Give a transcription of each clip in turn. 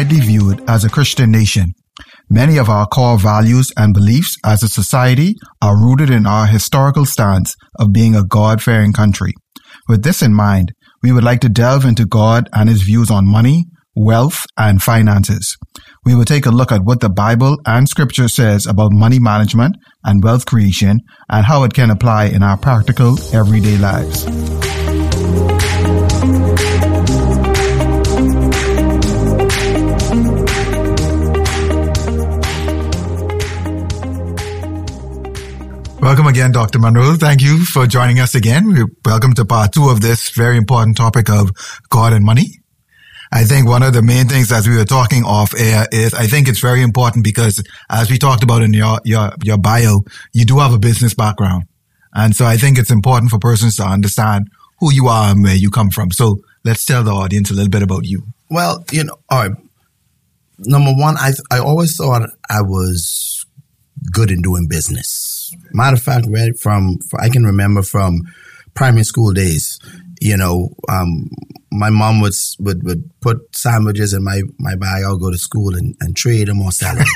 widely viewed as a Christian nation. Many of our core values and beliefs as a society are rooted in our historical stance of being a God fearing country. With this in mind, we would like to delve into God and his views on money, wealth, and finances. We will take a look at what the Bible and scripture says about money management and wealth creation and how it can apply in our practical everyday lives. Welcome again, Dr. Munroe. Thank you for joining us again. Welcome to part two of this very important topic of God and money. I think one of the main things as we were talking off air is I think it's very important because as we talked about in your, your, your bio, you do have a business background. And so I think it's important for persons to understand who you are and where you come from. So let's tell the audience a little bit about you. Well, you know, all right. Number one, I, I always thought I was good in doing business. Matter of fact, right from, I can remember from primary school days, you know, um, my mom would, would would put sandwiches in my my bag. I'll go to school and, and trade them or sell them.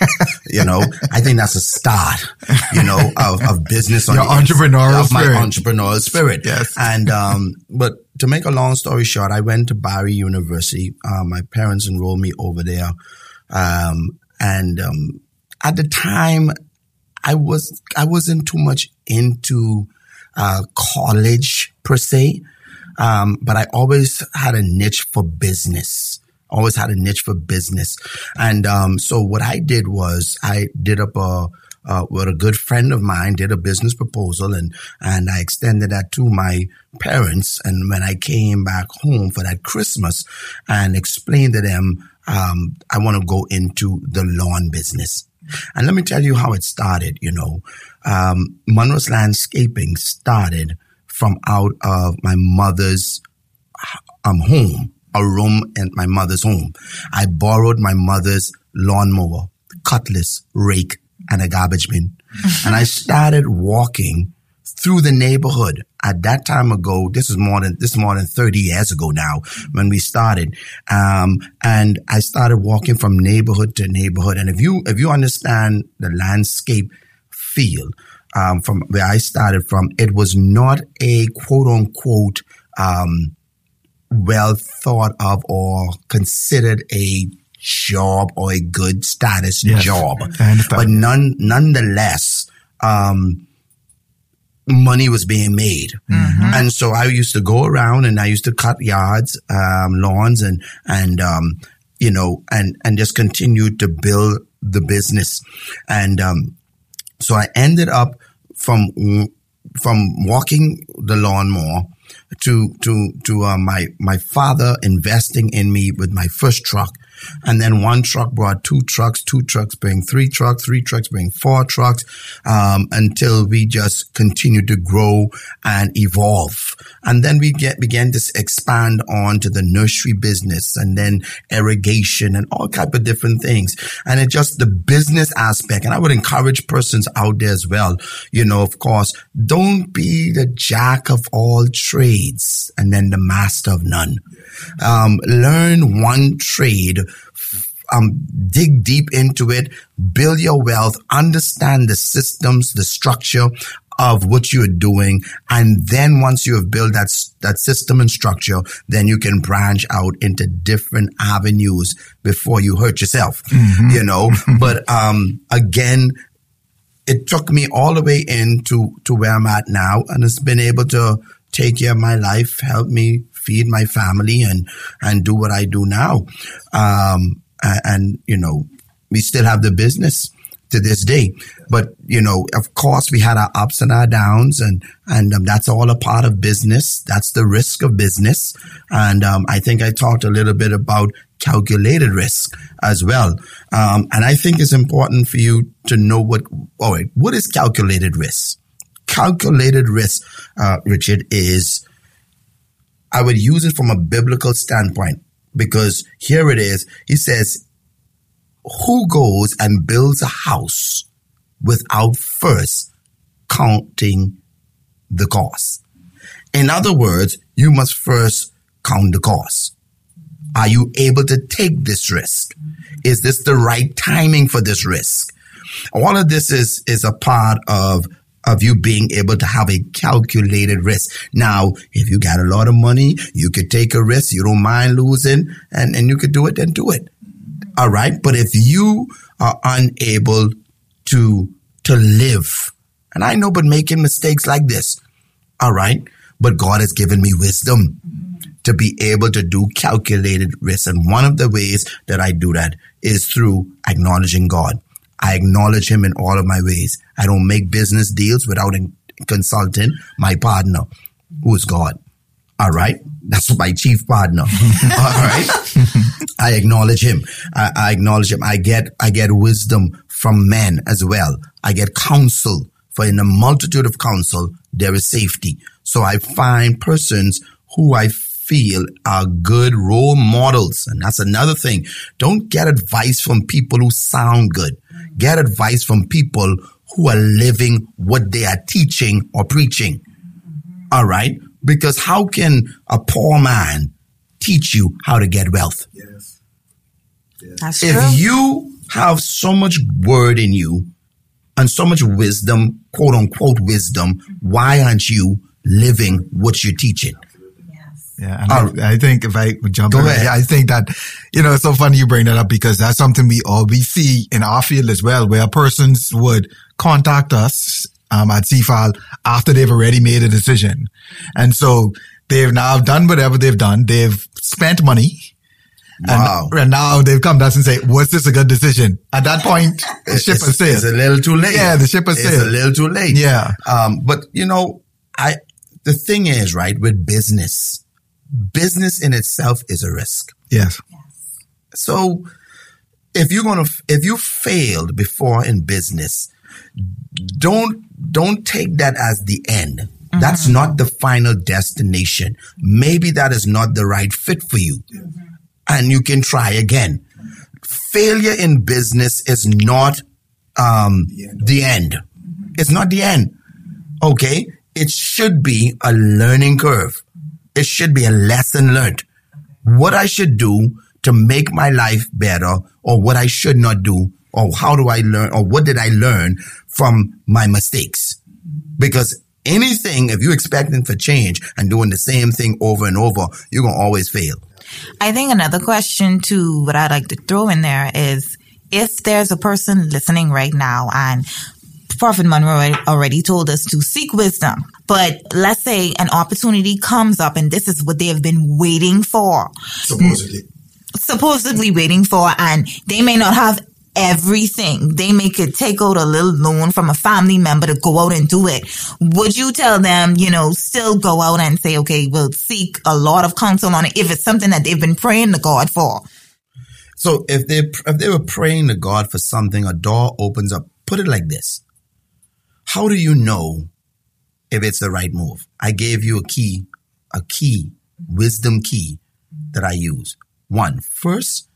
you know, I think that's a start. You know, of, of business on your entrepreneurial of spirit. my entrepreneurial spirit. Yes, and um, but to make a long story short, I went to Barry University. Uh, my parents enrolled me over there, um, and um, at the time, I was I wasn't too much into uh, college per se. Um, but I always had a niche for business. Always had a niche for business. And, um, so what I did was I did up a, uh, a good friend of mine did a business proposal and, and I extended that to my parents. And when I came back home for that Christmas and explained to them, um, I want to go into the lawn business. And let me tell you how it started, you know. Um, Munroe's Landscaping started from out of my mother's um, home, a room in my mother's home. I borrowed my mother's lawnmower, cutlass, rake, and a garbage bin. and I started walking through the neighborhood. At that time ago, this is more than this is more than 30 years ago now when we started. Um, and I started walking from neighborhood to neighborhood. And if you if you understand the landscape feel, um, from where I started from, it was not a quote unquote um, well thought of or considered a job or a good status yes, job. But none, nonetheless, um, money was being made. Mm-hmm. And so I used to go around and I used to cut yards, um, lawns and, and, um, you know, and, and just continue to build the business. And, um, so I ended up from from walking the lawnmower to to to uh, my my father investing in me with my first truck and then one truck brought two trucks, two trucks bring three trucks, three trucks bring four trucks, um, until we just continued to grow and evolve. And then we get, began to expand on to the nursery business and then irrigation and all type of different things. And it just the business aspect. And I would encourage persons out there as well. You know, of course, don't be the jack of all trades and then the master of none. Um, learn one trade um, dig deep into it, build your wealth, understand the systems, the structure of what you're doing. And then once you have built that, that system and structure, then you can branch out into different avenues before you hurt yourself, mm-hmm. you know, but, um, again, it took me all the way into to where I'm at now and it's been able to take care of my life, help me feed my family and, and do what I do now. Um, and, you know, we still have the business to this day. But, you know, of course we had our ups and our downs and, and um, that's all a part of business. That's the risk of business. And, um, I think I talked a little bit about calculated risk as well. Um, and I think it's important for you to know what, all right, what is calculated risk? Calculated risk, uh, Richard, is I would use it from a biblical standpoint because here it is. He says, who goes and builds a house without first counting the cost? In other words, you must first count the cost. Are you able to take this risk? Is this the right timing for this risk? All of this is, is a part of of you being able to have a calculated risk. Now, if you got a lot of money, you could take a risk. You don't mind losing and, and you could do it, then do it. All right. But if you are unable to, to live, and I know, but making mistakes like this. All right. But God has given me wisdom to be able to do calculated risk. And one of the ways that I do that is through acknowledging God. I acknowledge him in all of my ways. I don't make business deals without consulting my partner, who is God. All right. That's my chief partner. all right. I acknowledge him. I, I, acknowledge him. I get, I get wisdom from men as well. I get counsel for in a multitude of counsel, there is safety. So I find persons who I feel are good role models. And that's another thing. Don't get advice from people who sound good. Get advice from people who are living what they are teaching or preaching. All right. Because how can a poor man teach you how to get wealth? Yes. yes. That's if true. you have so much word in you and so much wisdom, quote unquote wisdom, why aren't you living what you're teaching? Yeah, and uh, I, I, think if I would jump in, yeah, I think that, you know, it's so funny you bring that up because that's something we all, we see in our field as well, where persons would contact us, um, at CFAL after they've already made a decision. And so they've now done whatever they've done. They've spent money. Wow. And, and now they've come to us and say, was this a good decision? At that point, the ship has sailed. It's a little too late. Yeah, the ship has it's sailed. It's a little too late. Yeah. Um, but you know, I, the thing is, right, with business, business in itself is a risk. Yes. So if you're going to, if you failed before in business, don't, don't take that as the end. Mm-hmm. That's not the final destination. Maybe that is not the right fit for you mm-hmm. and you can try again. Failure in business is not, um, the end. The end. Mm-hmm. It's not the end. Okay. It should be a learning curve it should be a lesson learned. What I should do to make my life better or what I should not do or how do I learn or what did I learn from my mistakes? Because anything, if you're expecting for change and doing the same thing over and over, you're going to always fail. I think another question too, what I'd like to throw in there is if there's a person listening right now and Prophet Munroe already told us to seek wisdom. But let's say an opportunity comes up and this is what they have been waiting for. Supposedly. Supposedly waiting for and they may not have everything. They may could take out a little loan from a family member to go out and do it. Would you tell them, you know, still go out and say, okay, we'll seek a lot of counsel on it if it's something that they've been praying to God for? So if they if they were praying to God for something, a door opens up. Put it like this: how do you know if it's the right move? I gave you a key, a key, wisdom key that I use. One, first,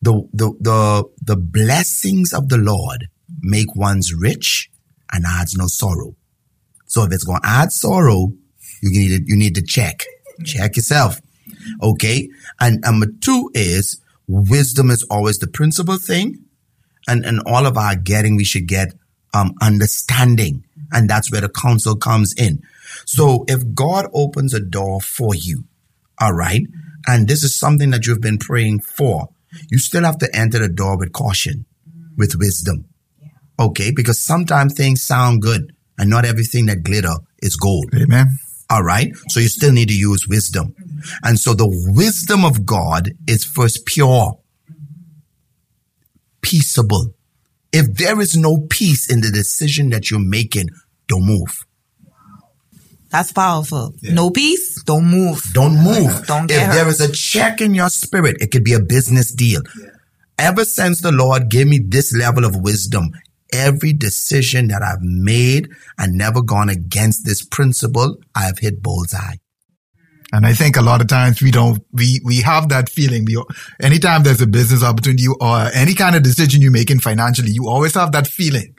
the, the, the, the blessings of the Lord make one's rich and adds no sorrow. So if it's going to add sorrow, you need to, you need to check, check yourself. Okay. And number two is wisdom is always the principal thing. And, and all of our getting, we should get um, understanding. And that's where the counsel comes in. So if God opens a door for you, all right, and this is something that you've been praying for, you still have to enter the door with caution, with wisdom. Okay, because sometimes things sound good and not everything that glitter is gold. Amen. All right. So you still need to use wisdom. And so the wisdom of God is first pure, peaceable, if there is no peace in the decision that you're making, don't move. That's powerful. Yeah. No peace, don't move. Don't move. Don't If hurt. there is a check in your spirit, it could be a business deal. Yeah. Ever since the Lord gave me this level of wisdom, every decision that I've made and never gone against this principle, I have hit bullseye. And I think a lot of times we don't, we, we have that feeling. We, anytime there's a business opportunity or any kind of decision you're making financially, you always have that feeling.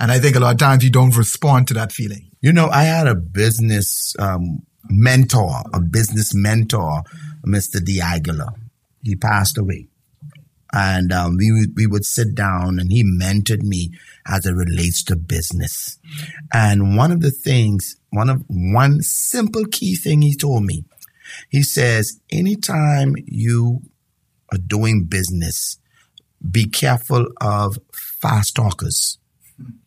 And I think a lot of times you don't respond to that feeling. You know, I had a business, um, mentor, a business mentor, Mr. D. Aguilar. he passed away. And um, we would, we would sit down and he mentored me as it relates to business. And one of the things, one of one simple key thing he told me, he says, anytime you are doing business, be careful of fast talkers.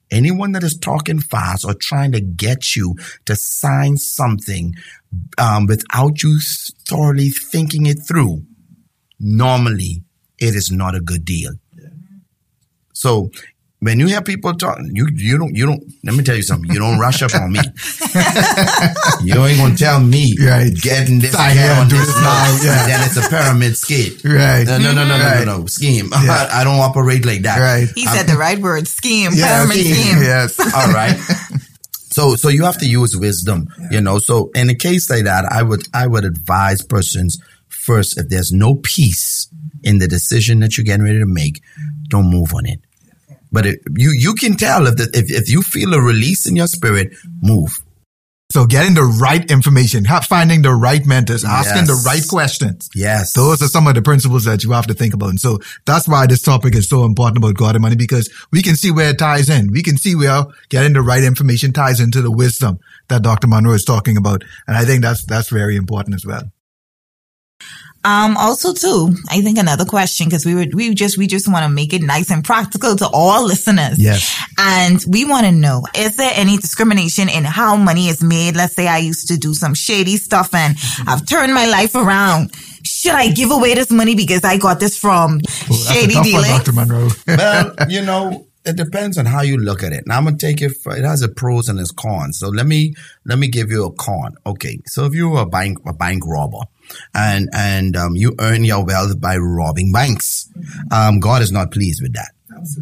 Anyone that is talking fast or trying to get you to sign something um, without you thoroughly thinking it through, normally it is not a good deal. So when you hear people talk, you you don't you don't. Let me tell you something. You don't rush up on me. you ain't gonna tell me Right. getting this Sign get on this this now, now, yeah. and then it's a pyramid scheme. Right. No, no, no, no, no, Right. no, no. Scheme. Yeah. I, don't operate like that. Right. He said the right word. Scheme. Yeah, pyramid scheme. scheme. Yes. All right. So, so you have to use wisdom, you know. So, in a case like that, I would, I would advise persons first, if there's no peace in the decision that you're getting ready to make, don't move on it. But it, you, you can tell if, the, if, if you feel a release in your spirit, move. So getting the right information, finding the right mentors, asking the right questions. Yes. Those are some of the principles that you have to think about. And so that's why this topic is so important about God and money because we can see where it ties in. We can see where getting the right information ties into the wisdom that Dr. Munroe is talking about. And I think that's, that's very important as well. Um, also too, I think another question, because we were, we just, we just want to make it nice and practical to all listeners. Yes. And we want to know, is there any discrimination in how money is made? Let's say I used to do some shady stuff and I've turned my life around. Should I give away this money because I got this from Well, shady tough one, dealing? Dr. Munroe. well, you know, it depends on how you look at it. Now I'm gonna take it. For, it has a pros and its cons. So let me let me give you a con. Okay, so if you were a bank a bank robber, and and um, you earn your wealth by robbing banks, um, God is not pleased with that.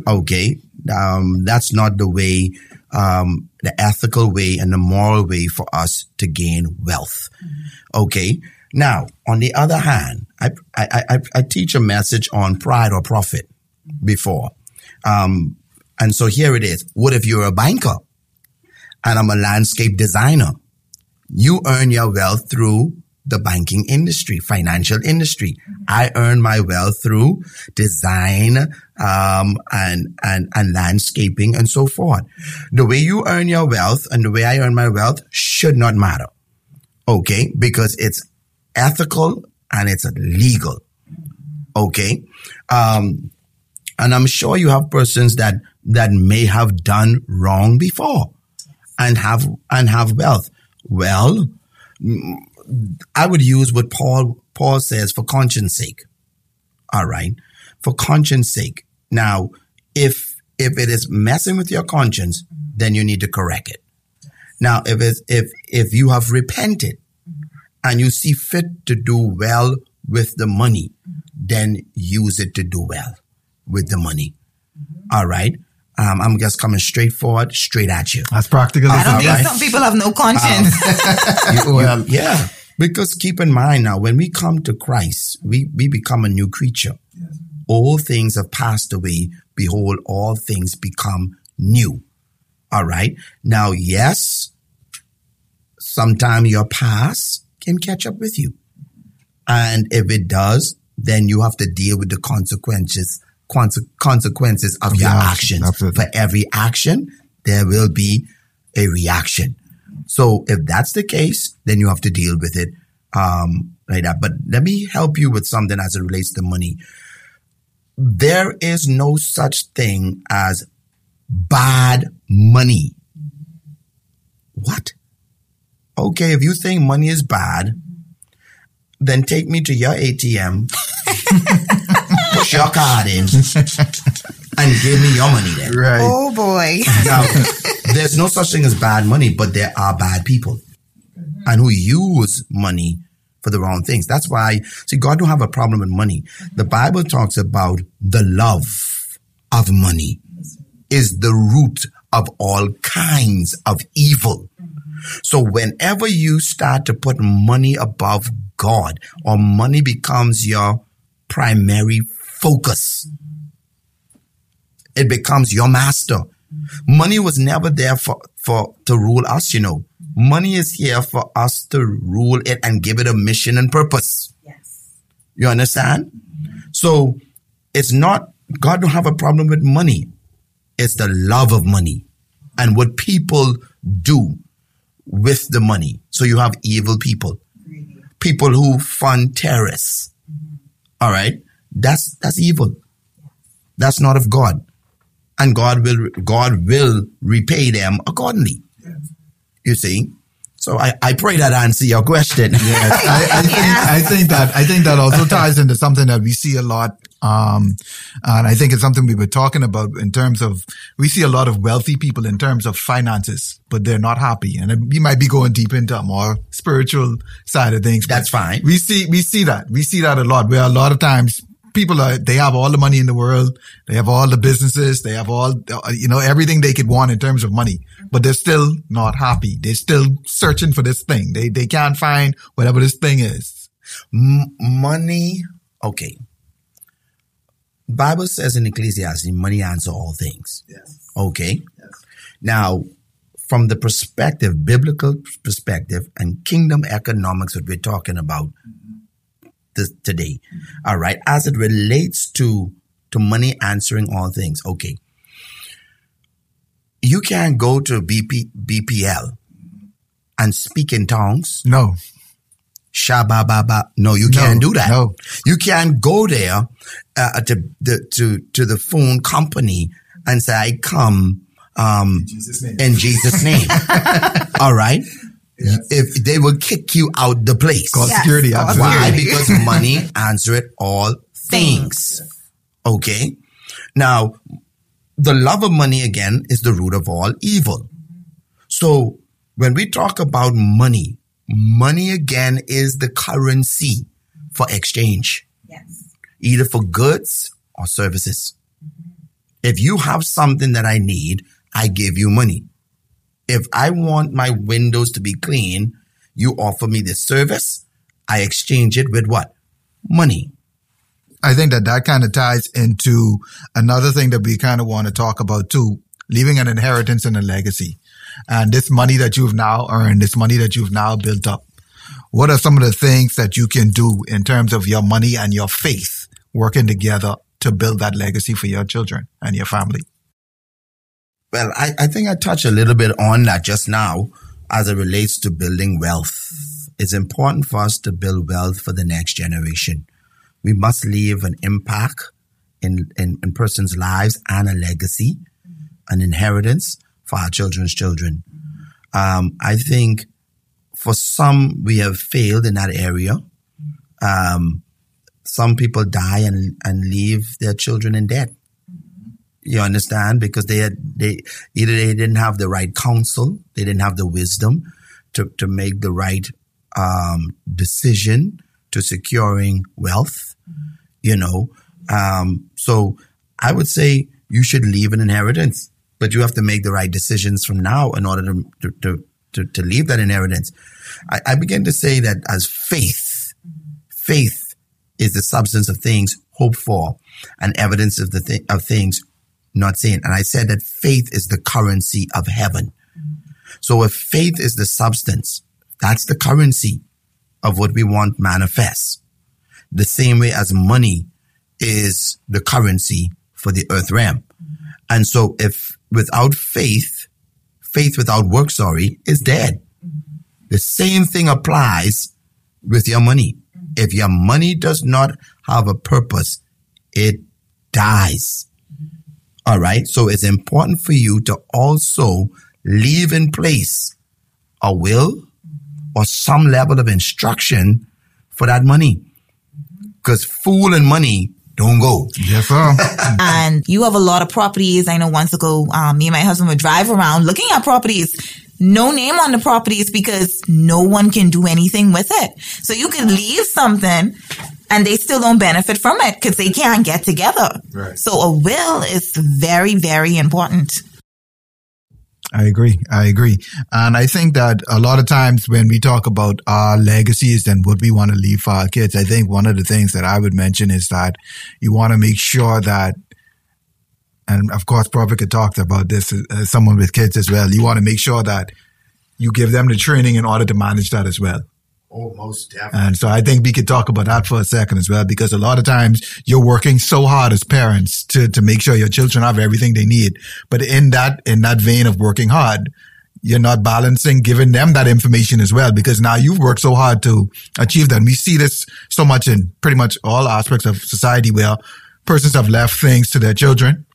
Okay, um, that's not the way, um, the ethical way and the moral way for us to gain wealth. Okay. Now, on the other hand, I, I, I, I teach a message on pride or profit before. Um, and so here it is. What if you're a banker and I'm a landscape designer? You earn your wealth through the banking industry, financial industry. I earn my wealth through design, um, and, and, and landscaping and so forth. The way you earn your wealth and the way I earn my wealth should not matter. Okay. Because it's ethical and it's legal. Okay. Um, and I'm sure you have persons that, that may have done wrong before and have, and have wealth. Well, I would use what Paul, Paul says for conscience sake. All right. For conscience sake. Now, if, if it is messing with your conscience, then you need to correct it. Now, if it's, if, if you have repented and you see fit to do well with the money, then use it to do well with the money. All right. Um, I'm just coming straight forward, straight at you. That's practical. I don't think right. some people have no conscience. You- well, yeah. Because keep in mind now, when we come to Christ, we, we become a new creature. All things have passed away. Behold, all things become new. All right. Now, yes, sometime your past can catch up with you. And if it does, then you have to deal with the consequences, conse- consequences of, Of your your action, actions. absolutely. For every action, there will be a reaction. So if that's the case, then you have to deal with it um, like that. But let me help you with something as it relates to money. There is no such thing as bad money. What? Okay, if you think money is bad, then take me to your ATM, push your card in, and give me your money then. Right. oh boy. Now, there's no such thing as bad money, but there are bad people mm-hmm. and who use money for the wrong things. That's why, see, God don't have a problem with money. The Bible talks about the love of money is the root of all kinds of evil. Mm-hmm. So whenever you start to put money above God or money becomes your primary focus, mm-hmm. it becomes your master. Money was never there for, for, to rule us, you know. Money is here for us to rule it and give it a mission and purpose. Yes. You understand? So it's not, God don't have a problem with money. It's the love of money and what people do with the money. So you have evil people, people who fund terrorists. Mm-hmm. All right. That's, that's evil. That's not of God. And God will, God will repay them accordingly. You see? So I, I pray that answer your question. Yes, I, I, think, I think that I think that also ties into something that we see a lot, um, and I think it's something we were talking about in terms of we see a lot of wealthy people in terms of finances, but they're not happy, and we might be going deep into a more spiritual side of things. That's fine. We see we see that we see that a lot where a lot of times people are, they have all the money in the world. They have all the businesses. They have all, you know, everything they could want in terms of money, but they're still not happy. They're still searching for this thing. They, they can't find whatever this thing is. M- money. Okay. Bible says in Ecclesiastes, money answers all things. Yes. Okay. Yes. Now, from the perspective, biblical perspective and kingdom economics that we're talking about, this today. All right. As it relates to, to money answering all things. Okay. You can't go to BP, BPL and speak in tongues. No. Shabba No, you can't No, do that. no. You can't go there uh, to the to to the phone company and say, "I come um, Jesus' name. in Jesus' name." All right. If they will kick you out the place. Call Yes, security. call absolutely. Why? Because money answereth all things. Okay. Now, the love of money again is the root of all evil. So when we talk about money, money again is the currency for exchange, Yes. either for goods or services. Mm-hmm. If you have something that I need, I give you money. If I want my windows to be clean, you offer me the service. I exchange it with what? Money. I think that that kind of ties into another thing that we kind of want to talk about too, leaving an inheritance and a legacy. And this money that you've now earned, this money that you've now built up. What are some of the things that you can do in terms of your money and your faith working together to build that legacy for your children and your family? Well, I, I think I touched a little bit on that just now as it relates to building wealth. It's important for us to build wealth for the next generation. We must leave an impact in, in, in persons' lives and a legacy, an inheritance for our children's children. Um, I think for some, we have failed in that area. Um, some people die and, and leave their children in debt. You understand? Because they had, they, either they didn't have the right counsel, they didn't have the wisdom to, to make the right, um, decision to securing wealth, you know. Um, so I would say you should leave an inheritance, but you have to make the right decisions from now in order to, to, to, to, to leave that inheritance. I, I begin to say that as faith, faith is the substance of things hoped for and evidence of the thi- of things not seen. And I said that faith is the currency of heaven. So if faith is the substance, that's the currency of what we want manifest. The same way as money is the currency for the earth realm. And so if without faith, faith without work, sorry, is dead. The same thing applies with your money. If your money does not have a purpose, it dies. All right. So it's important for you to also leave in place a will or some level of instruction for that money. Because fool and money don't go. Yes, sir. and you have a lot of properties. I know once ago, um, me and my husband would drive around looking at properties. No name on the properties because no one can do anything with it. So you can leave something and they still don't benefit from it because they can't get together. Right. So a will is very, very important. I agree. I agree. And I think that a lot of times when we talk about our legacies and what we want to leave for our kids, I think one of the things that I would mention is that you want to make sure that, and of course, Prophet could talk about this as someone with kids as well. You want to make sure that you give them the training in order to manage that as well. Oh, most definitely. And so I think we could talk about that for a second as well, because a lot of times you're working so hard as parents to, to make sure your children have everything they need. But in that, in that vein of working hard, you're not balancing giving them that information as well, because now you've worked so hard to achieve that. And we see this so much in pretty much all aspects of society where persons have left things to their children.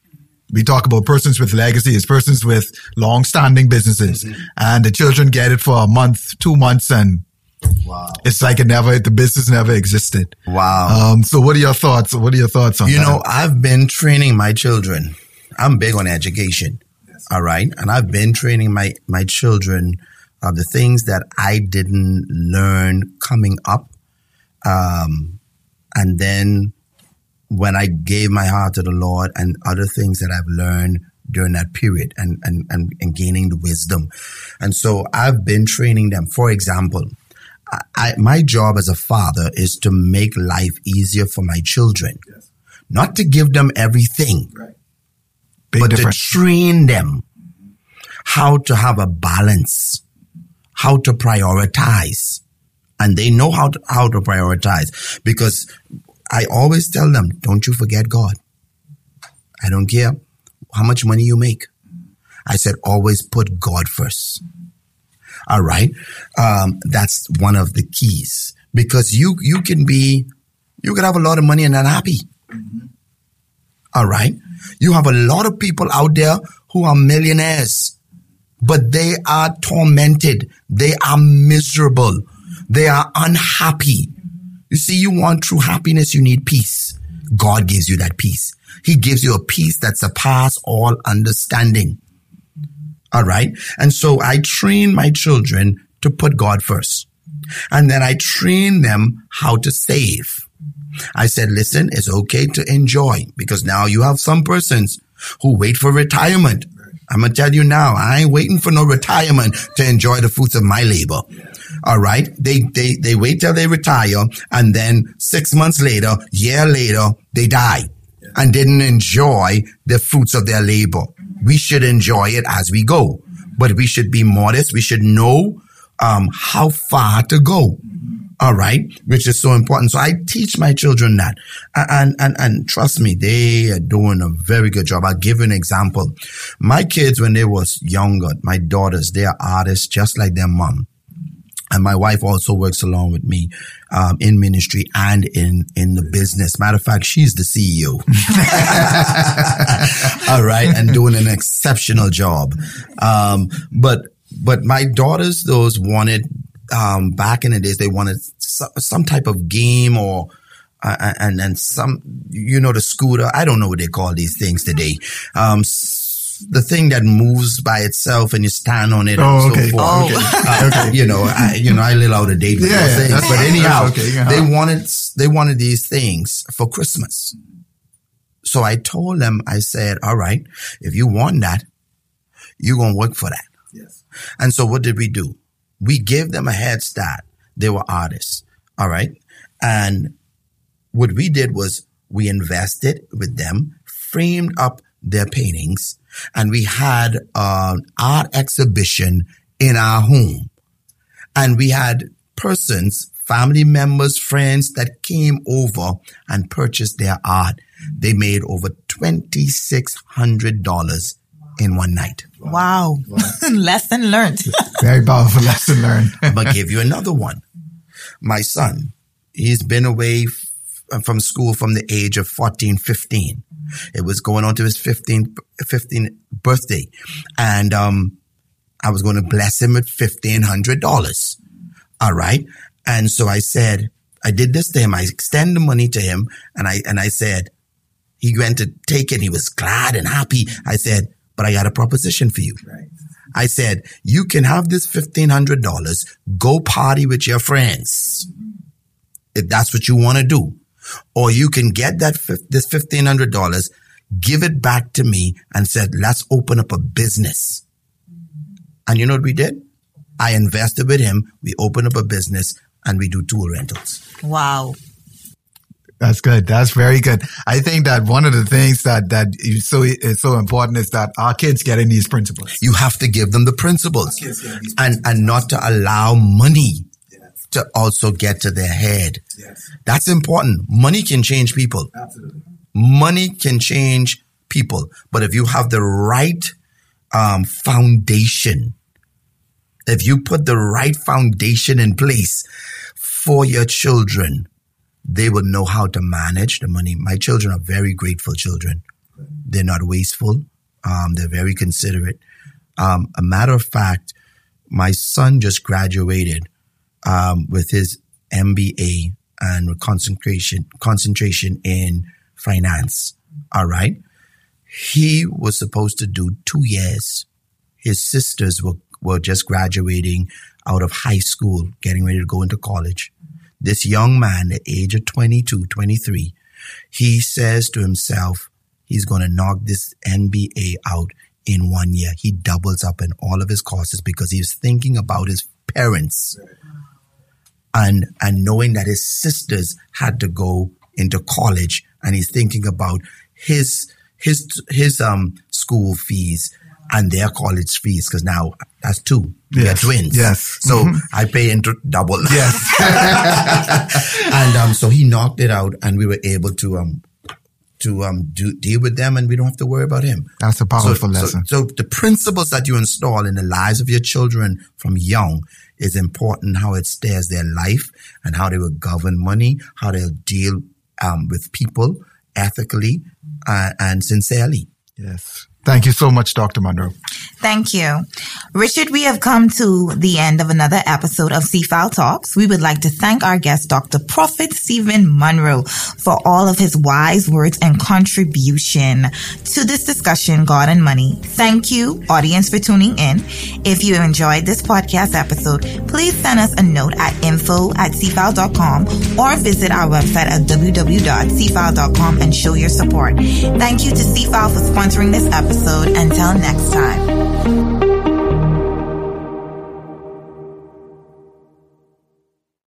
We talk about persons with legacies, persons with long-standing businesses, mm-hmm. and the children get it for a month, two months, and Wow. It's like it never, the business never existed. Wow. Um, so what are your thoughts? What are your thoughts on you that? You know, I've been training my children. I'm big on education. Yes. All right. And I've been training my, my children of the things that I didn't learn coming up. Um, and then when I gave my heart to the Lord and other things that I've learned during that period and, and, and, and gaining the wisdom. And so I've been training them. For example, I, my job as a father is to make life easier for my children, yes. not to give them everything, right. but difference. to train them how to have a balance, how to prioritize. And they know how to, how to prioritize because I always tell them, don't you forget God. I don't care how much money you make. I said, always put God first. All right. Um, that's one of the keys because you, you can be, you can have a lot of money and not happy. Mm-hmm. All right. You have a lot of people out there who are millionaires, but they are tormented. They are miserable. They are unhappy. You see, you want true happiness. You need peace. God gives you that peace. He gives you a peace that surpasses all understanding. All right. And so I train my children to put God first. And then I train them how to save. I said, listen, it's okay to enjoy because now you have some persons who wait for retirement. I'm going to tell you now, I ain't waiting for no retirement to enjoy the fruits of my labor. All right. They, they, they wait till they retire and then six months later, year later, they die and didn't enjoy the fruits of their labor we should enjoy it as we go, but we should be modest. We should know um, how far to go. All right, which is so important. So I teach my children that, and and and trust me, they are doing a very good job. I'll give you an example. My kids, when they was younger, my daughters, they are artists just like their mom and my wife also works along with me um, in ministry and in in the business. Matter of fact, she's the CEO. All right, and doing an exceptional job. Um, but but my daughters, those wanted um, back in the days, they wanted some type of game or. Uh, and and some, you know, the scooter. I don't know what they call these things today. Um, the thing that moves by itself and you stand on it oh, and okay. so forth. Oh. Okay. Uh, okay. You know, I, you know, I little out of date with yeah, things, but anyhow, okay. uh-huh. they wanted, they wanted these things for Christmas. So I told them, I said, all right, if you want that, you're going to work for that. Yes. And so what did we do? We gave them a head start. They were artists. All right. And what we did was we invested with them, framed up their paintings, and we had an art exhibition in our home. And we had persons, family members, friends that came over and purchased their art. They made over $2,600 in one night. Wow. wow. lesson learned. Very powerful lesson learned. but give you another one. My son, he's been away from school from the age of 14, 15. It was going on to his 15th, 15th birthday. And, um, I was going to bless him with $1,500. All right. And so I said, I did this to him. I extended the money to him and I, and I said, he went to take it. he was glad and happy. I said, but I got a proposition for you. Right. I said, you can have this $1,500. Go party with your friends. If that's what you want to do or you can get that this $1,500, give it back to me and said, let's open up a business. And you know what we did? I invested with him. We opened up a business and we do tool rentals. Wow. That's good. That's very good. I think that one of the things that that is so is so important is that our kids getting these principles. You have to give them the principles, and and not to allow money to also get to their head. Yes. That's important. Money can change people. Absolutely. Money can change people. But if you have the right um, foundation, if you put the right foundation in place for your children, they will know how to manage the money. My children are very grateful children. They're not wasteful. Um, they're very considerate. Um, a matter of fact, my son just graduated um, with his MBA and concentration concentration in finance. All right, he was supposed to do two years. His sisters were were just graduating out of high school, getting ready to go into college. This young man, the age of 22, 23, he says to himself, he's going to knock this MBA out in one year. He doubles up in all of his courses because he's thinking about his parents and, and knowing that his sisters had to go into college and he's thinking about his, his, his, um, school fees and their college fees because now that's two. They're twins. Yes. So Mhm. I pay into double. Yes. and um, so he knocked it out, and we were able to um to um do, deal with them, and we don't have to worry about him. That's a powerful so, lesson. so the principles that you install in the lives of your children from young is important. How it steers their life and how they will govern money, how they'll deal um, with people ethically uh, and sincerely. yes. Thank you so much, Dr. Munroe. Thank you. Richard, we have come to the end of another episode of CFAL Talks. We would like to thank our guest, Dr. Prophet Stephen Munroe, for all of his wise words and contribution to this discussion, God and Money. Thank you, audience, for tuning in. If you enjoyed this podcast episode, please send us a note at info at cfal.com or visit our website at www.cfal.com and show your support. Thank you to CFAL for sponsoring this episode. Until next time.